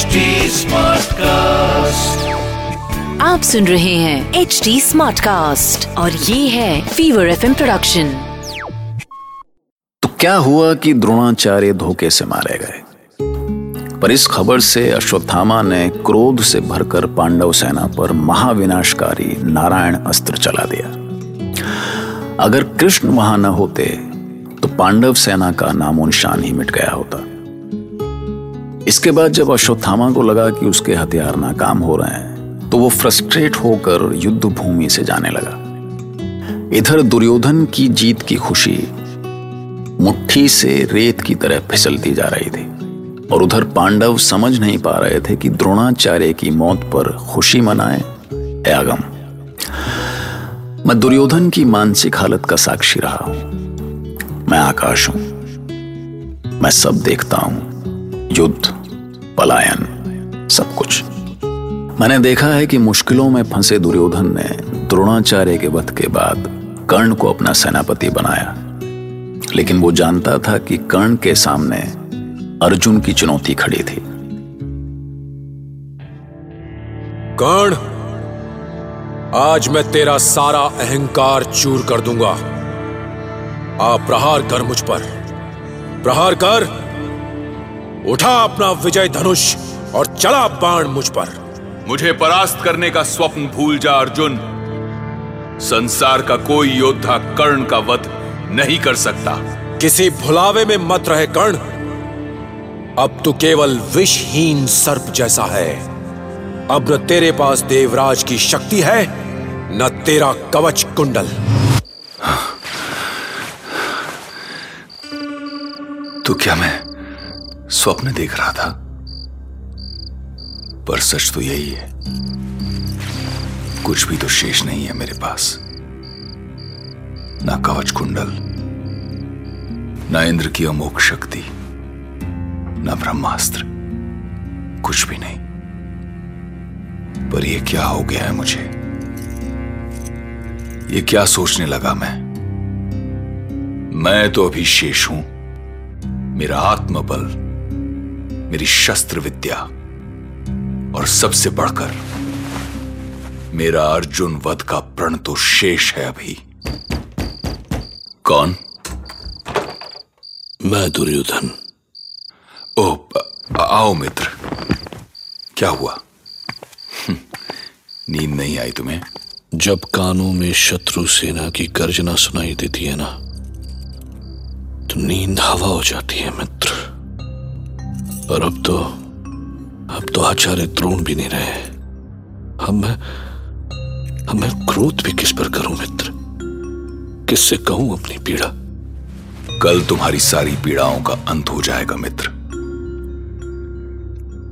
HD Smartcast. आप सुन रहे हैं एच डी स्मार्ट कास्ट और ये है फीवर एफ़ प्रोडक्शन तो क्या हुआ कि द्रोणाचार्य धोखे से मारे गए? पर इस खबर से अश्वत्थामा ने क्रोध से भरकर पांडव सेना पर महाविनाशकारी नारायण अस्त्र चला दिया। अगर कृष्ण वहाँ न होते तो पांडव सेना का नामो निशान ही मिट गया होता। इसके बाद जब अश्वत्थामा को लगा कि उसके हथियार नाकाम हो रहे हैं तो वो फ्रस्ट्रेट होकर युद्ध भूमि से जाने लगा। इधर दुर्योधन की जीत की खुशी मुट्ठी से रेत की तरह फिसलती जा रही थी और उधर पांडव समझ नहीं पा रहे थे कि द्रोणाचार्य की मौत पर खुशी मनाए या गम मैं दुर्योधन की मानसिक हालत का साक्षी रहा हूँ। मैं आकाश हूँ। मैं सब देखता हूँ। युद्ध, पलायन, सब कुछ। मैंने देखा है कि मुश्किलों में फंसे दुर्योधन ने द्रोणाचार्य के वध के बाद कर्ण को अपना सेनापति बनाया। लेकिन वो जानता था कि कर्ण के सामने अर्जुन की चुनौती खड़ी थी। कर्ण, आज मैं तेरा सारा अहंकार चूर कर दूँगा। आप प्रहार कर मुझ पर। प्रहार कर। उठा अपना विजय धनुष और चला बाण मुझ पर। मुझे परास्त करने का स्वप्न भूल जा अर्जुन। संसार का कोई योद्धा कर्ण का वध नहीं कर सकता। किसी भुलावे में मत रहे कर्ण। अब तू केवल विषहीन सर्प जैसा है। अब न तेरे पास देवराज की शक्ति है न तेरा कवच कुंडल। तो क्या मैं स्वप्न देख रहा था। पर सच तो यही है। कुछ भी तो शेष नहीं है मेरे पास। ना कवच कुंडल, ना इंद्र की अमोक शक्ति, ना ब्रह्मास्त्र, कुछ भी नहीं। पर यह क्या हो गया है मुझे? ये क्या सोचने लगा मैं? मैं तो अभी शेष हूँ। मेरा आत्मबल मेरी शस्त्र विद्या और सबसे बढ़कर मेरा अर्जुन वध का प्रण तो शेष है अभी। कौन? मैं दुर्योधन। ओ आओ मित्र। क्या हुआ? हम्म, नींद नहीं आई तुम्हें? जब कानों में शत्रु सेना की गर्जना सुनाई देती है ना तो नींद हवा हो जाती है मित्र। और अब तो अब तो आचार्य द्रोण भी नहीं रहे। हम मैं अब मैं क्रोध भी किस पर करूँ मित्र? किससे कहूँ अपनी पीड़ा? कल तुम्हारी सारी पीड़ाओं का अंत हो जाएगा मित्र।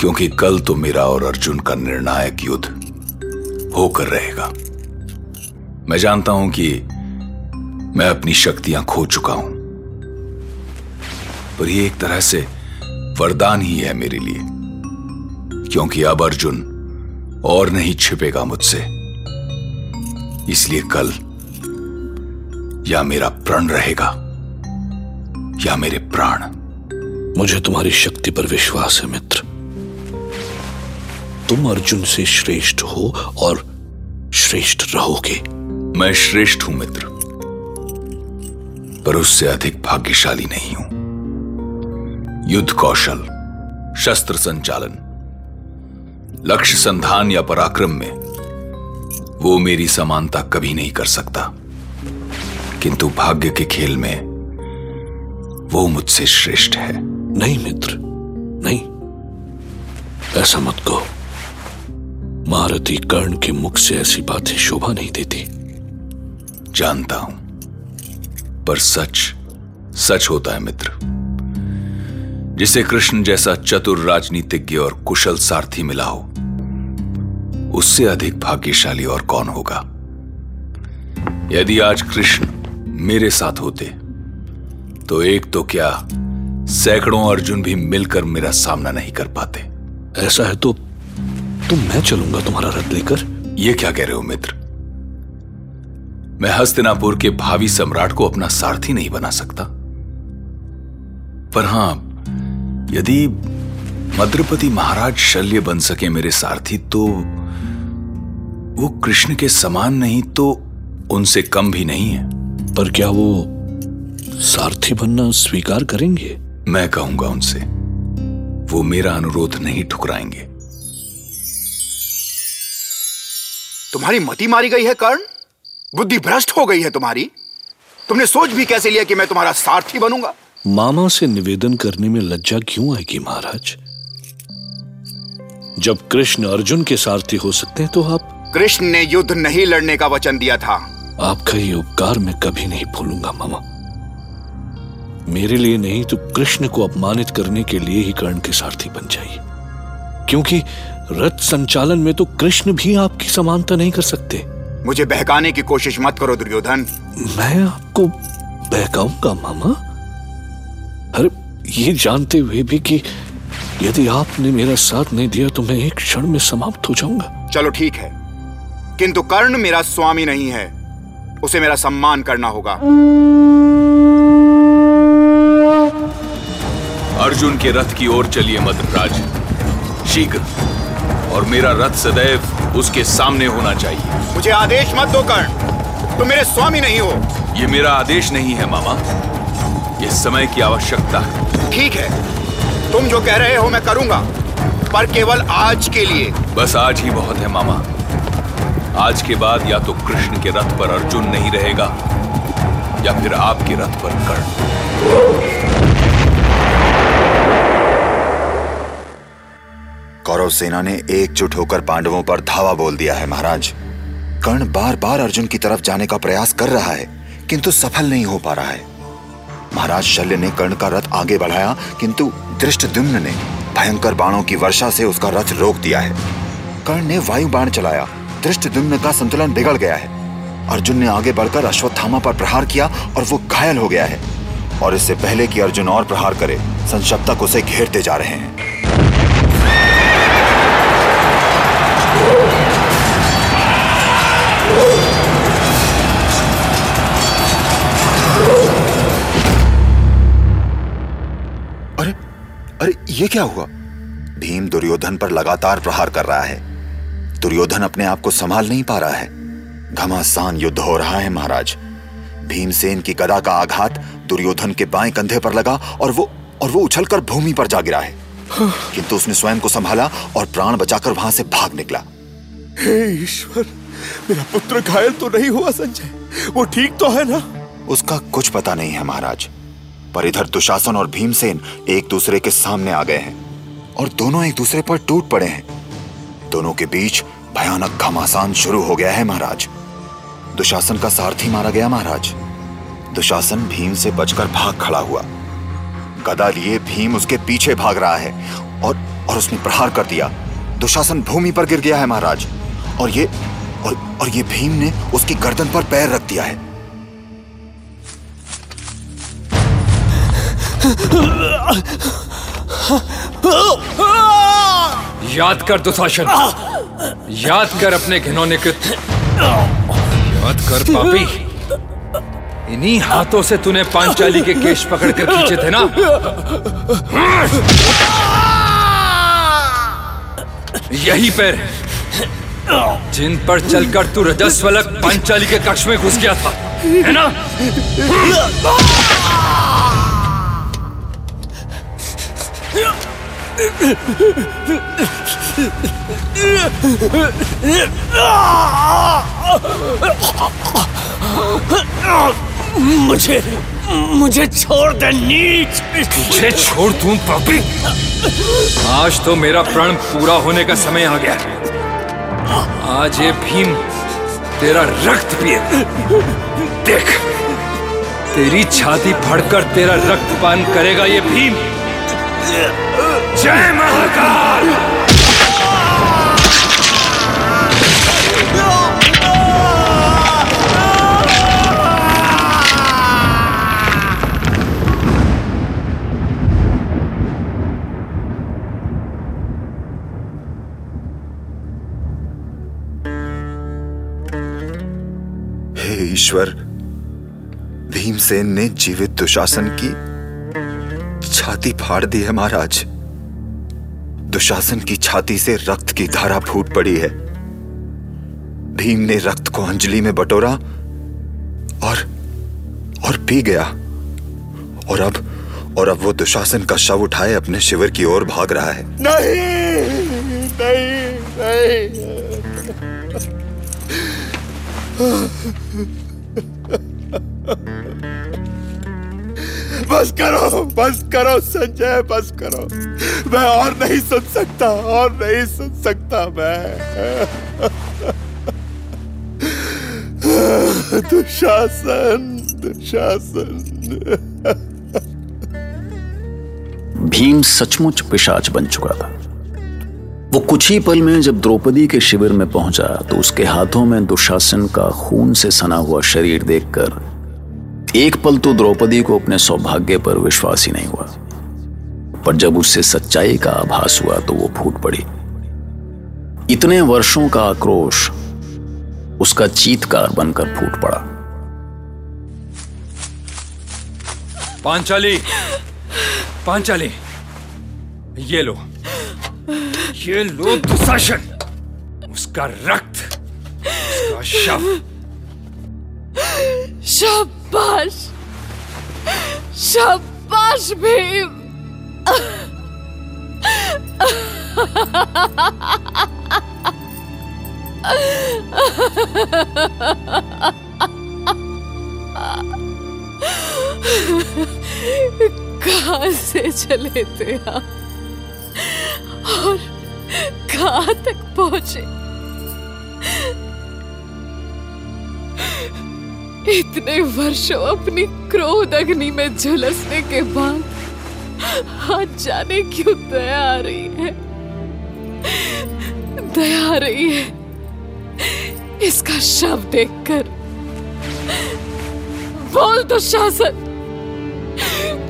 क्योंकि कल तो मेरा और अर्जुन का निर्णायक युद्ध होकर रहेगा। मैं जानता हूँ कि मैं अपनी शक्तियाँ खो चुका हूँ। पर यह एक तरह से वरदान ही है मेरे लिए। क्योंकि अब अर्जुन और नहीं छिपेगा मुझसे। इसलिए कल या मेरा प्रण रहेगा या मेरे प्राण। मुझे तुम्हारी शक्ति पर विश्वास है मित्र। तुम अर्जुन से श्रेष्ठ हो और श्रेष्ठ रहोगे। मैं श्रेष्ठ हूँ मित्र पर उससे अधिक भाग्यशाली नहीं हूँ। युद्ध कौशल शस्त्र संचालन लक्ष्य संधान या पराक्रम में वो मेरी समानता कभी नहीं कर सकता। किंतु भाग्य के खेल में वो मुझसे श्रेष्ठ है। नहीं मित्र नहीं। ऐसा मत कहो। महारथी कर्ण के मुख से ऐसी बातें शोभा नहीं देती। जानता हूँ पर सच सच होता है मित्र। जिसे कृष्ण जैसा चतुर राजनीतिज्ञ और कुशल सारथी मिला हो उससे अधिक भाग्यशाली और कौन होगा? यदि आज कृष्ण मेरे साथ होते तो एक तो क्या सैकड़ों अर्जुन भी मिलकर मेरा सामना नहीं कर पाते? ऐसा है तो तो मैं चलूँगा तुम्हारा रथ लेकर। यह क्या कह रहे हो मित्र? मैं हस्तिनापुर के भावी सम्राट को अपना सारथी नहीं बना सकता। पर हाँ यदि मद्रपति महाराज शल्य बन सके मेरे सारथी तो वो कृष्ण के समान नहीं तो उनसे कम भी नहीं है। पर क्या वो सारथी बनना स्वीकार करेंगे? मैं कहूँगा उनसे वो मेरा अनुरोध नहीं ठुकराएँगे। तुम्हारी मति मारी गई है कर्ण? बुद्धि भ्रष्ट हो गई है तुम्हारी? तुमने सोच भी कैसे लिया कि मैं तुम्हारा सारथी बनूँगा? मामा से निवेदन करने में लज्जा क्यों आएगी महाराज? जब कृष्ण अर्जुन के सारथी हो सकते हैं तो आप कृष्ण ने युद्ध नहीं लड़ने का वचन दिया था। आपका ये उपकार मैं कभी नहीं भूलूँगा मामा। मेरे लिए नहीं तो कृष्ण को अपमानित करने के लिए ही कर्ण के सारथी बन जाइए। क्योंकि रथ संचालन में तो कृष्ण भी आपकी समानता नहीं कर सकते। मुझे बहकाने की कोशिश मत करो दुर्योधन। मैं आपको बहकाऊँगा मामा। अरे ये जानते हुए भी कि यदि आपने मेरा साथ नहीं दिया तो मैं एक क्षण में समाप्त हो जाऊँगा। चलो ठीक है। किंतु कर्ण मेरा स्वामी नहीं है। उसे मेरा सम्मान करना होगा। अर्जुन के रथ की ओर चलिए मद्रराज शीघ्र। और मेरा रथ सदैव उसके सामने होना चाहिए। मुझे आदेश मत दो कर्ण। तुम मेरे स्वामी नहीं हो। ये मेरा आदेश नहीं है मामा। ये समय की आवश्यकता। है ठीक है। तुम जो कह रहे हो मैं करूँगा। पर केवल आज के लिए। बस आज ही बहुत है मामा। आज के बाद या तो कृष्ण के रथ पर अर्जुन नहीं रहेगा या फिर आपके रथ पर कर्ण। कौरव सेना ने एकजुट होकर पांडवों पर धावा बोल दिया है महाराज। कर्ण बार बार अर्जुन की तरफ़ जाने का प्रयास कर रहा है किंतु सफल नहीं हो पा रहा है। महाराज शल्य ने कर्ण का रथ आगे बढ़ाया, किंतु दृष्टद्युम्न ने भयंकर बाणों की वर्षा से उसका रथ रोक दिया है। कर्ण ने वायु बाण चलाया। दृष्टद्युम्न का संतुलन बिगड़ गया है। अर्जुन ने आगे बढ़कर अश्वत्थामा पर प्रहार किया और वो घायल हो गया है। और इससे पहले कि अर्जुन और प्रहार करे, संशप्तक उसे घेरते जा रहे हैं। ये क्या हुआ? भीम दुर्योधन पर लगातार प्रहार कर रहा है। दुर्योधन अपने आप को संभाल नहीं पा रहा है। घमासान युद्ध हो रहा है महाराज। भीमसेन की गदा का आघात दुर्योधन के बाएँ कंधे पर लगा और वो और वो उछलकर भूमि पर जा गिरा है। किंतु उसने स्वयं को संभाला और प्राण बचाकर वहाँ से भाग निकला। हे ईश्वर मेरा पुत्र घायल तो नहीं हुआ संजय। वो ठीक तो है ना? उसका कुछ पता नहीं है महाराज। पर इधर दुशासन और भीमसेन एक दूसरे के सामने आ गए हैं और दोनों एक दूसरे पर टूट पड़े हैं। दोनों के बीच भयानक घमासान शुरू हो गया है महाराज। दुशासन का सारथी मारा गया महाराज। दुशासन भीम से बचकर भाग खड़ा हुआ। गदा लिए भीम उसके पीछे भाग रहा है और और उसने प्रहार कर दिया। दुशासन भूमि पर गिर गया है महाराज। और ये और, और ये भीम ने उसकी गर्दन पर पैर रख दिया है। याद कर दुशासन याद कर अपने घिनौने कृत्य। याद कर पापी। इन्हीं हाथों से तूने पांचाली के केश पकड़कर खींचे थे ना? यही पैर जिन पर चलकर तू रजस्वलक पांचाली के कक्ष में घुस गया था। है ना? मुझे मुझे छोड़ दे, नीच तुझे छोड़ दूँ, पापी। आज तो मेरा प्रण पूरा होने का समय आ गया। आज ये भीम तेरा रक्त पिए। देख, तेरी छाती फड़कर तेरा रक्तपान करेगा ये भीम। जय महाकाल। ईश्वर भीमसेन ने जीवित दुशासन की छाती फाड़ दी है महाराज। दुशासन की छाती से रक्त की धारा फूट पड़ी है। भीम ने रक्त को अंजलि में बटोरा और और पी गया। और अब और अब वो दुशासन का शव उठाए अपने शिविर की ओर भाग रहा है। नहीं नहीं नहीं। बस करो बस करो, संजय, बस करो। मैं और नहीं सुन सकता, और नहीं सुन सकता मैं। दुशासन दुशासन। भीम सचमुच पिशाच बन चुका था। वो कुछ ही पल में जब द्रौपदी के शिविर में पहुँचा तो उसके हाथों में दुशासन का खून से सना हुआ शरीर देखकर, एक पल तो द्रौपदी को अपने सौभाग्य पर विश्वास ही नहीं हुआ। पर जब उससे सच्चाई का आभास हुआ तो वो फूट पड़ी। इतने वर्षों का आक्रोश उसका चीतकार बनकर फूट पड़ा। पांचाली पांचाली ये लो। ये लो दुशासन। उसका रक्त उसका शव। शाबाश शाबाश भीम। कहाँ से चले थे और कहा तक पहुँचे? इतने वर्षों अपनी क्रोध अग्नि में झुलसने के बाद आज जाने क्यों दया आ रही है? दया आ रही है। इसका शव देखकर। बोल तो शासन।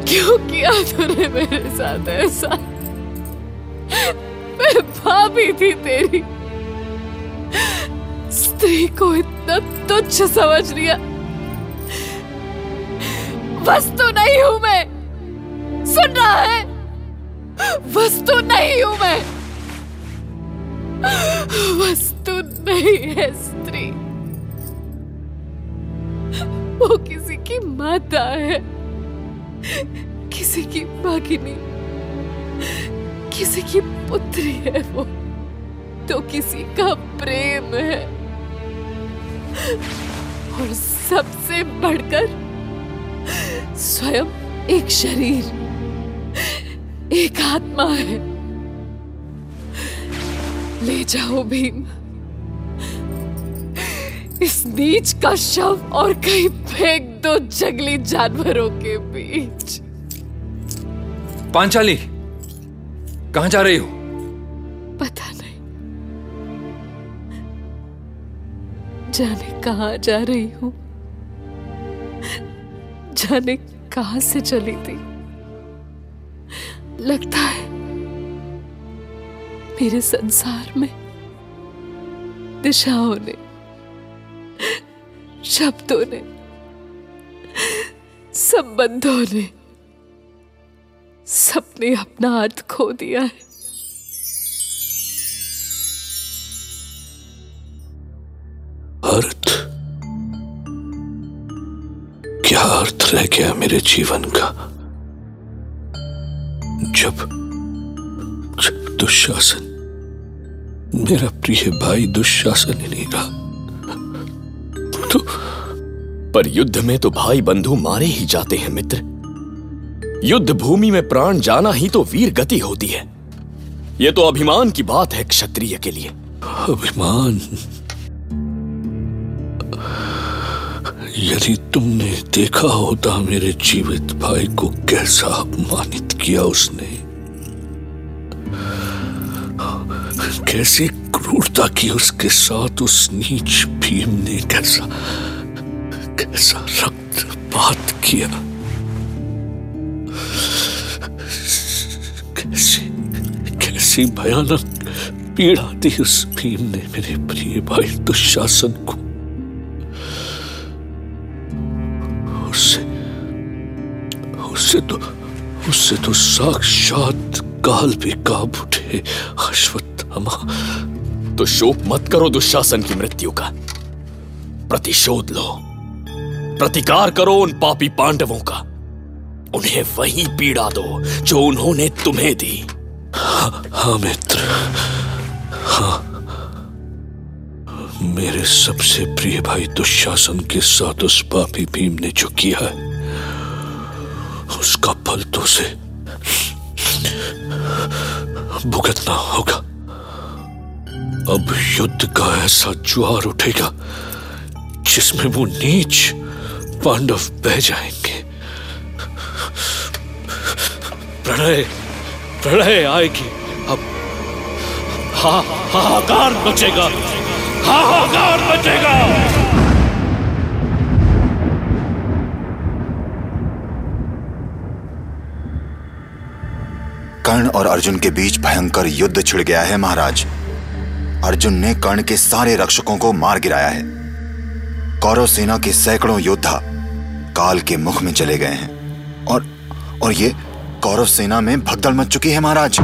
क्यों किया तूने मेरे साथ ऐसा? मैं भाभी थी तेरी। स्त्री को इतना तुच्छ समझ लिया। वस्तु नहीं हूँ मैं। सुन रहा है वस्तु नहीं हूँ मैं। वस्तु नहीं है, स्त्री। वो किसी की माता है। किसी की भागिनी। किसी की पुत्री है वो। तो किसी का प्रेम है। और सबसे बढ़कर स्वयं एक शरीर। एक आत्मा है। ले जाओ भीम। इस नीच का शव और कहीं फेंक दो जंगली जानवरों के बीच। पांचाली कहाँ जा रही हो? पता नहीं। जाने कहा जा रही हूँ। जाने कहाँ से चली थी। लगता है मेरे संसार में दिशाओं ने, शब्दों ने, संबंधों ने सबने अपना अर्थ खो दिया है। अर्थ? क्या अर्थ रह गया मेरे जीवन का? जब जब दुशासन, मेरा प्रिय भाई दुशासन ही नहीं रहा तो पर युद्ध में तो भाई बंधु मारे ही जाते हैं मित्र। युद्ध भूमि में प्राण जाना ही तो वीर गति होती है। यह तो अभिमान की बात है क्षत्रिय के लिए। अभिमान? यदि तुमने देखा होता मेरे जीवित भाई को कैसा अपमानित किया उसने, कैसी क्रूरता की उसके साथ उस नीच भीम ने कैसा कैसा रक्तपात किया। कैसी कैसी भयानक पीड़ा दी उस भीम ने मेरे प्रिय भाई दुशासन को। उससे तो उससे तो साक्षात काल भी काब उठे अश्वत्थामा। तो शोक मत करो दुशासन की मृत्यु का। प्रतिशोध लो। प्रतिकार करो उन पापी पांडवों का। उन्हें वही पीड़ा दो, जो उन्होंने तुम्हें दी। हाँ मित्र। हाँ। मेरे सबसे प्रिय भाई दुशासन के साथ उस पापी भीम ने जो किया है उसका फल तो उसे भुगतना होगा। अब युद्ध का ऐसा ज्वार उठेगा, जिसमें वो नीच पांडव बह जाएँगे। प्रणय प्रणय आएगी। अब हा, हाहाकार मचेगा हाहाकार मचेगा। कर्ण और अर्जुन के बीच भयंकर युद्ध छिड़ गया है, महाराज। अर्जुन ने कर्ण के सारे रक्षकों को मार गिराया है। कौरव सेना के सैकड़ों योद्धा काल के मुख में चले गए हैं। और और ये कौरव सेना में भगदड़ मच चुकी है, महाराज।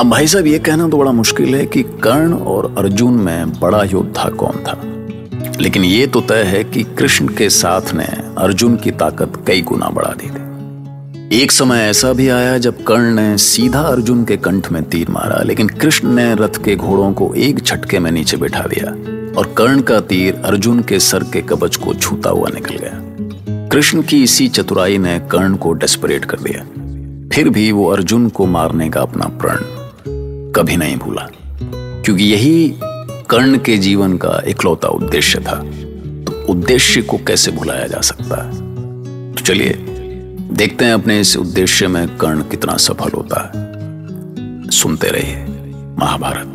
अब भाई साहब, ये कहना तो बड़ा मुश्किल है कि कर्ण और अर्जुन में बड़ा योद्धा कौन था? लेकिन ये तो तय है कि कृष्ण के साथ ने अर्जुन की ताकत कई गुना बढ़ा दी थी। एक समय ऐसा भी आया जब कर्ण ने सीधा अर्जुन के कंठ में तीर मारा, लेकिन कृष्ण ने रथ के घोड़ों को एक झटके में नीचे बिठा दिया और कर्ण का तीर अर्जुन के सर के कवच को छूता हुआ निकल गया। कृष्ण की इसी चतुराई ने कर्ण को डेस्परेट कर दिया। फिर भी वो अर्जुन को मारने का अपना प्रण कभी नहीं भूला, क्योंकि यही कर्ण के जीवन का इकलौता उद्देश्य था। तो उद्देश्य को कैसे भुलाया जा सकता है? तो चलिए, देखते हैं अपने इस उद्देश्य में कर्ण कितना सफल होता है। सुनते रहिए, महाभारत।